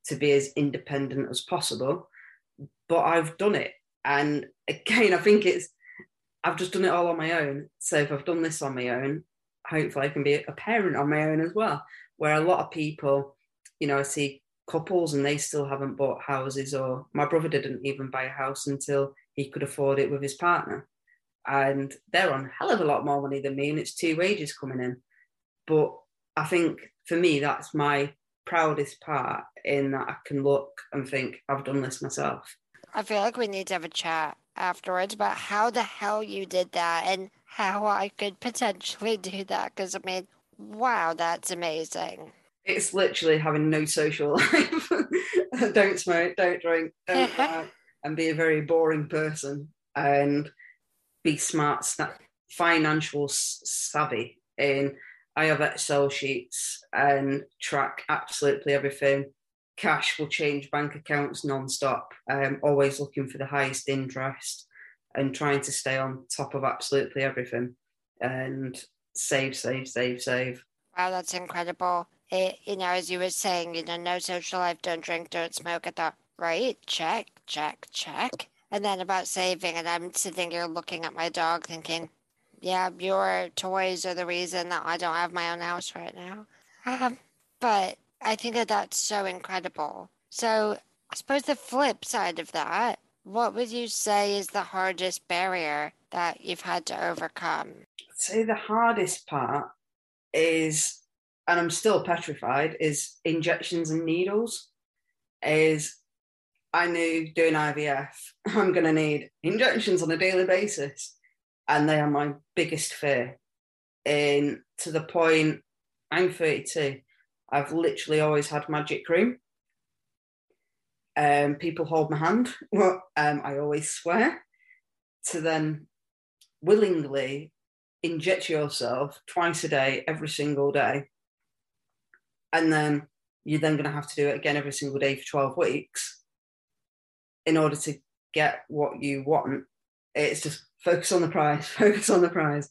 to be as independent as possible. But I've done it, and again, I think it's I've just done it all on my own. So if I've done this on my own, hopefully I can be a parent on my own as well. Where a lot of people, you know, I see couples and they still haven't bought houses, or my brother didn't even buy a house until he could afford it with his partner. And they're on hell of a lot more money than me, and it's two wages coming in. But I think for me, that's my proudest part in that I can look and think, I've done this myself. I feel like we need to have a chat afterwards about how the hell you did that and how I could potentially do that. Because I mean, wow, that's amazing. It's literally having no social life. don't smoke, don't drink, don't drive, and be a very boring person and be smart, financial savvy. In I have Excel sheets and track absolutely everything. Cash will change bank accounts non-stop. I'm always looking for the highest interest and trying to stay on top of absolutely everything and save, save, save, save. Wow, that's incredible. It, you know, as you were saying, you know, no social life, don't drink, don't smoke. I thought, right, check, check, check. And then about saving, and I'm sitting here looking at my dog thinking, yeah, your toys are the reason that I don't have my own house right now. Um, but I think that that's so incredible. So I suppose the flip side of that, what would you say is the hardest barrier that you've had to overcome? I'd say the hardest part is, and I'm still petrified, is injections and needles. Is I knew doing IVF, I'm going to need injections on a daily basis and they are my biggest fear. And to the point, I'm 32. I've literally always had magic cream. Um, people hold my hand. Well, um, I always swear to then willingly inject yourself twice a day, every single day, and then you're then going to have to do it again every single day for 12 weeks in order to get what you want. It's just focus on the prize, focus on the prize.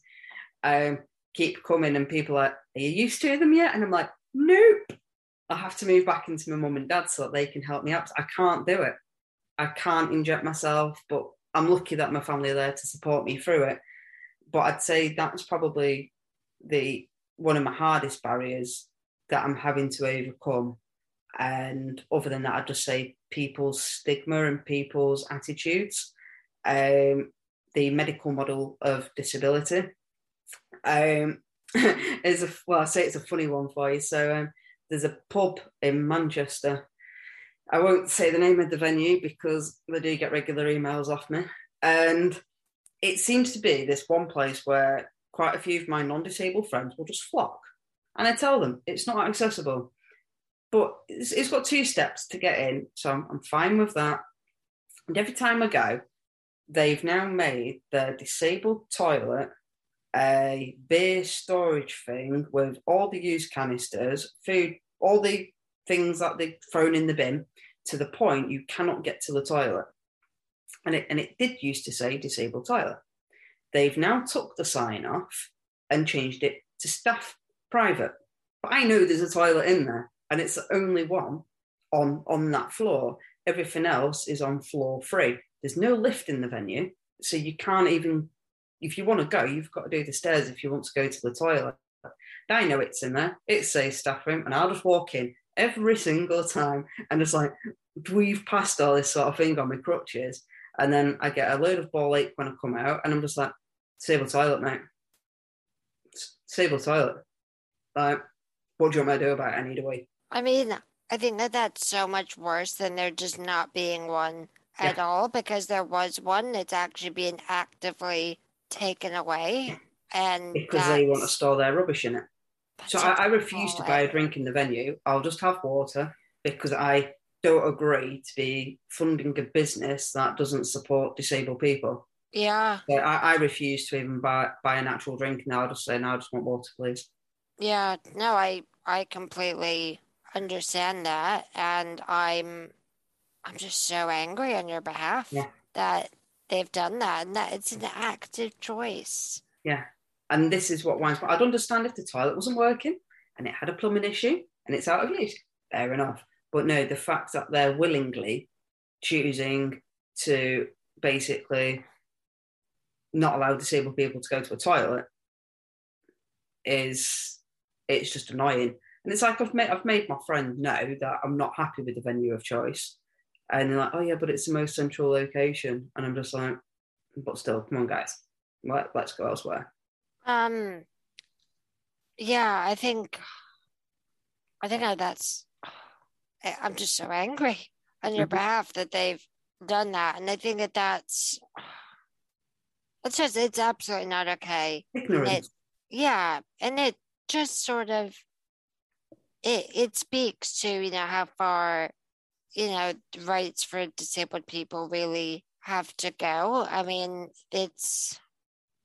Um, keep coming, and people are, are you used to them yet? And I'm like, nope. I have to move back into my mum and dad so that they can help me out. I can't do it. I can't inject myself, but I'm lucky that my family are there to support me through it. But I'd say that's probably the one of my hardest barriers that I'm having to overcome. And other than that, I'd just say people's stigma and people's attitudes. Um, the medical model of disability. Um, is a well, I say it's a funny one for you. So um, there's a pub in Manchester. I won't say the name of the venue because they do get regular emails off me, and it seems to be this one place where quite a few of my non-disabled friends will just flock, and I tell them it's not accessible, but it's, it's got two steps to get in, so I'm, I'm fine with that. And every time I go, they've now made their disabled toilet a beer storage thing with all the used canisters, food, all the things that they've thrown in the bin to the point you cannot get to the toilet. And it, and it did used to say disabled toilet. They've now took the sign off and changed it to staff private. But I know there's a toilet in there and it's the only one on, on that floor. Everything else is on floor three. There's no lift in the venue, so you can't even. If you want to go, you've got to do the stairs if you want to go to the toilet. I know it's in there. It's a staff room, and I'll just walk in every single time. And it's like, we've passed all this sort of thing on my crutches. And then I get a load of ball ache when I come out, and I'm just like, Sable toilet, mate. Sable toilet. Like, what do you want me to do about it? I need a wee. I mean, I think that that's so much worse than there just not being one at all because there was one. It's actually being actively taken away. And because they want to store their rubbish in it. So I, I, refuse to oh, buy a drink in the venue. I'll just have water because I don't agree to be funding a business that doesn't support disabled people. Yeah. So I, I refuse to even buy buy an actual drink now. I'll just say no, I just want water, please. Yeah, no, I I completely understand that, and I'm I'm just so angry on your behalf yeah. that they've done that, and that it's an active choice. Yeah, and this is what wines. I'd understand if the toilet wasn't working and it had a plumbing issue and it's out of use. Fair enough, but no, the fact that they're willingly choosing to basically not allow disabled people to go to a toilet is it's just annoying. And it's like I've made I've made my friend know that I'm not happy with the venue of choice. And they're like, oh yeah, but it's the most central location. And I'm just like, but still, come on guys. Let, let's go elsewhere. Um yeah, I think I think that's I'm just so angry on your mm-hmm. behalf that they've done that. And I think that that's it's just it's absolutely not okay. Ignorant. yeah, and it just sort of it it speaks to you know how far you know rights for disabled people really have to go. I mean, it's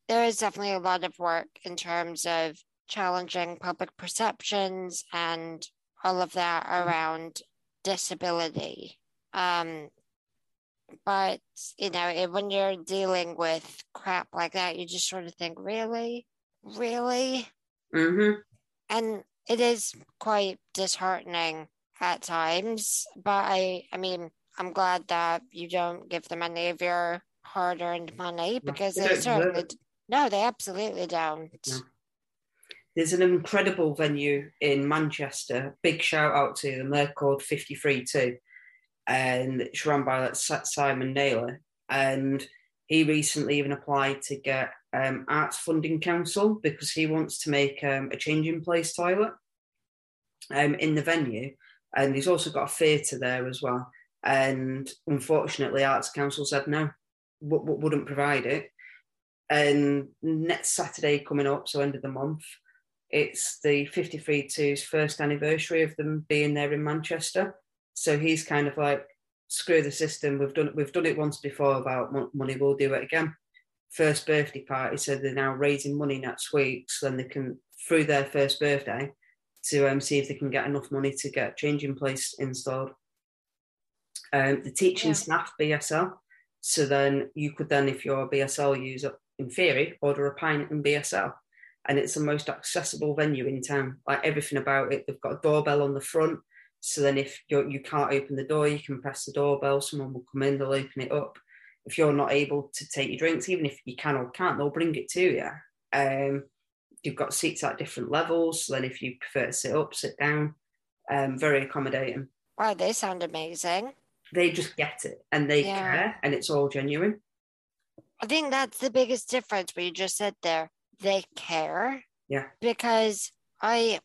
there is definitely a lot of work in terms of challenging public perceptions and all of that mm-hmm. around disability. Um, but you know, it, when you're dealing with crap like that, you just sort of think, really, really, mm-hmm. and it is quite disheartening at times. But I, I mean, I'm glad that you don't give them any of your hard-earned money because they, they certainly no, they absolutely don't. No. There's an incredible venue in Manchester. Big shout out to them. They're called 53 2 and it's run by like Simon Naylor. And he recently even applied to get um, Arts Funding Council because he wants to make um, a changing place toilet um, in the venue. And he's also got a theatre there as well. And unfortunately, Arts Council said no, w- w- wouldn't provide it. And next Saturday coming up, so end of the month, it's the 53 2's first anniversary of them being there in Manchester. So he's kind of like, screw the system. We've done we've done it once before about money. We'll do it again. First birthday party. So they're now raising money next week, so then they can through their first birthday to um, see if they can get enough money to get changing place installed. Um, the teaching yeah. staff BSL. So then you could then, if you're a BSL user, in theory, order a pint in BSL. And it's the most accessible venue in town. Like everything about it, they've got a doorbell on the front. So then, if you're, you can't open the door, you can press the doorbell. Someone will come in, they'll open it up. If you're not able to take your drinks, even if you can or can't, they'll bring it to you. Um, you've got seats at different levels. So then, if you prefer to sit up, sit down. Um, very accommodating. Wow, they sound amazing. They just get it and they yeah. care, and it's all genuine. I think that's the biggest difference. What you just said there, they care. Yeah. Because I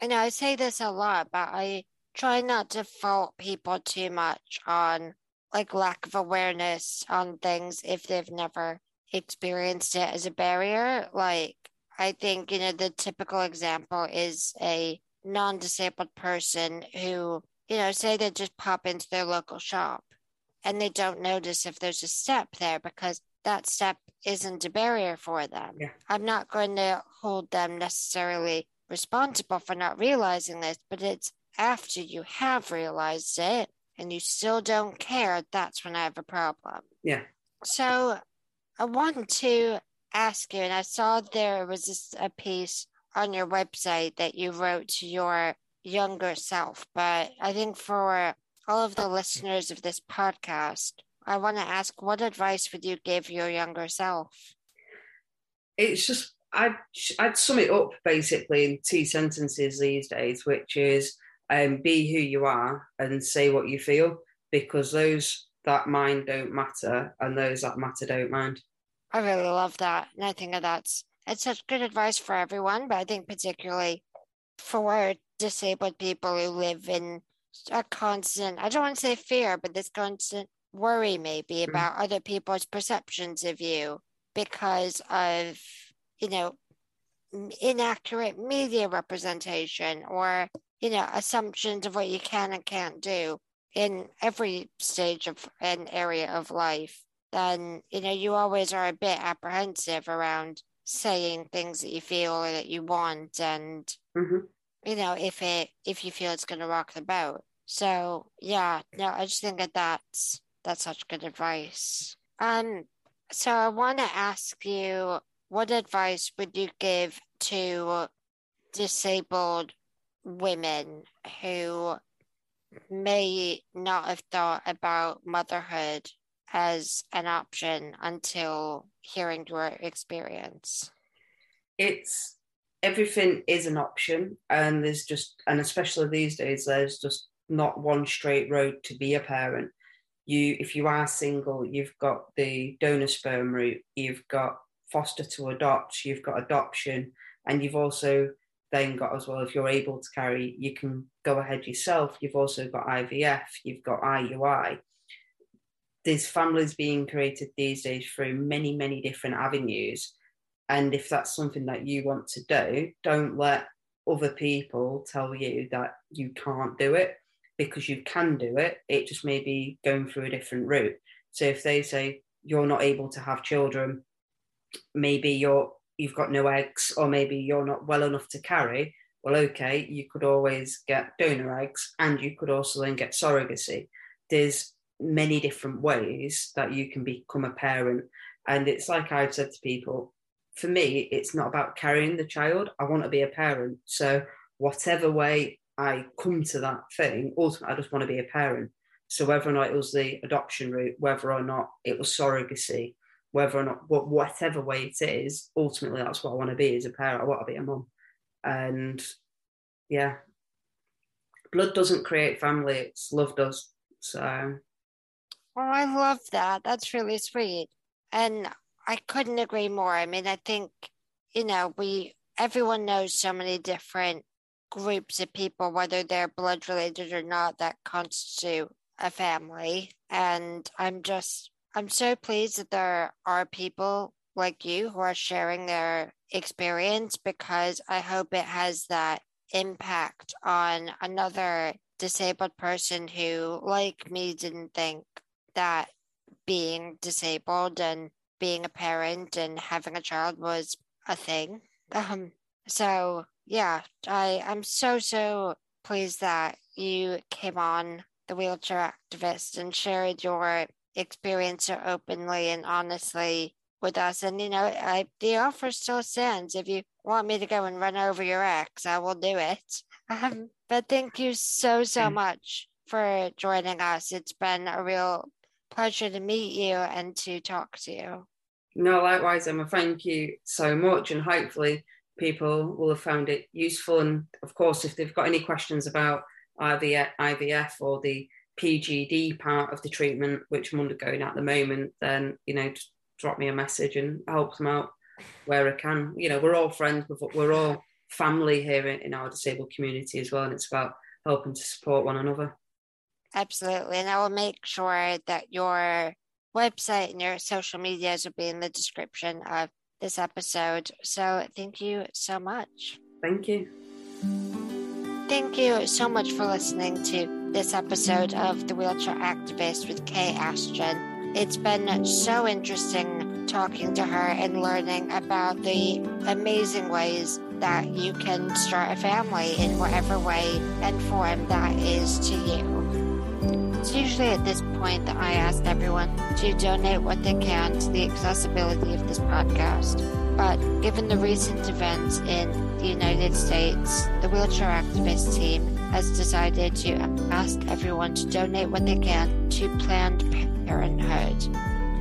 I know I say this a lot, but I try not to fault people too much on like lack of awareness on things if they've never experienced it as a barrier. Like I think, you know, the typical example is a non-disabled person who, you know, say they just pop into their local shop and they don't notice if there's a step there because that step isn't a barrier for them. Yeah. I'm not going to hold them necessarily responsible for not realizing this, but it's after you have realized it and you still don't care, that's when I have a problem. Yeah. So I want to ask you, and I saw there was this, a piece on your website that you wrote to your younger self, but I think for all of the listeners of this podcast, I want to ask what advice would you give your younger self? It's just I'd, I'd sum it up basically in two sentences these days, which is and be who you are and say what you feel because those that mind don't matter and those that matter don't mind. I really love that. And I think that's it's such good advice for everyone, but I think particularly for disabled people who live in a constant, I don't want to say fear, but this constant worry maybe mm-hmm. about other people's perceptions of you because of, you know, inaccurate media representation or, you know, assumptions of what you can and can't do in every stage of an area of life, then, you know, you always are a bit apprehensive around saying things that you feel or that you want and mm-hmm. you know if it if you feel it's going to rock the boat. So yeah no i just think that that's that's such good advice. Um so i want to ask you what advice would you give to disabled women who may not have thought about motherhood as an option until hearing your experience? It's everything is an option, and there's just, and especially these days, there's just not one straight road to be a parent. You, if you are single, you've got the donor sperm route, you've got foster to adopt, you've got adoption, and you've also then got as well, if you're able to carry, you can go ahead yourself. You've also got IVF, you've got IUI there's families being created these days through many, many different avenues. And if that's something that you want to do, don't let other people tell you that you can't do it because you can do it. It just may be going through a different route. So if they say you're not able to have children, maybe you're you've got no eggs, or maybe you're not well enough to carry. Well, okay, you could always get donor eggs, and you could also then get surrogacy. There's many different ways that you can become a parent. And it's like I've said to people, for me, it's not about carrying the child. I want to be a parent. So whatever way I come to that thing, ultimately I just want to be a parent. So whether or not it was the adoption route, whether or not it was surrogacy, whether or not whatever way it is, ultimately that's what I want to be as a parent. I want to be a mum. And yeah. Blood doesn't create family, it's love does. So Oh, I love that. That's really sweet. And I couldn't agree more. I mean, I think, you know, we, everyone knows so many different groups of people, whether they're blood related or not, that constitute a family. And I'm just, I'm so pleased that there are people like you who are sharing their experience because I hope it has that impact on another disabled person who, like me, didn't think that being disabled and being a parent and having a child was a thing. Um, so yeah, I I'm so so pleased that you came on the wheelchair activist and shared your experience so openly and honestly with us. And you know, I, the offer still stands. If you want me to go and run over your ex, I will do it. Um, but thank you so so mm. much for joining us. It's been a real pleasure to meet you and to talk to you. No, likewise, Emma. Thank you so much, and hopefully people will have found it useful. And of course, if they've got any questions about IVF, IVF or the PGD part of the treatment, which I'm undergoing at the moment, then you know, just drop me a message and help them out where I can. You know, we're all friends, we're all family here in our disabled community as well, and it's about helping to support one another. Absolutely. And I will make sure that your website and your social medias will be in the description of this episode. So thank you so much. Thank you. Thank you so much for listening to this episode of The Wheelchair Activist with Kay Ashton. It's been so interesting talking to her and learning about the amazing ways that you can start a family in whatever way and form that is to you. It's usually at this point that I ask everyone to donate what they can to the accessibility of this podcast. But given the recent events in the United States, the wheelchair activist team has decided to ask everyone to donate what they can to Planned Parenthood.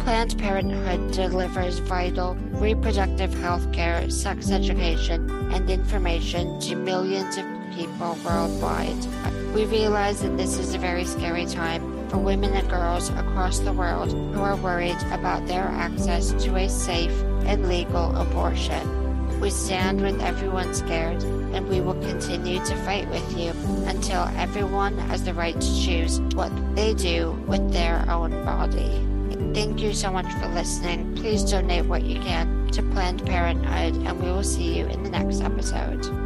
Planned Parenthood delivers vital reproductive health care, sex education, and information to millions of people worldwide. We realize that this is a very scary time for women and girls across the world who are worried about their access to a safe and legal abortion. We stand with everyone scared, and we will continue to fight with you until everyone has the right to choose what they do with their own body. Thank you so much for listening. Please donate what you can to Planned Parenthood, and we will see you in the next episode.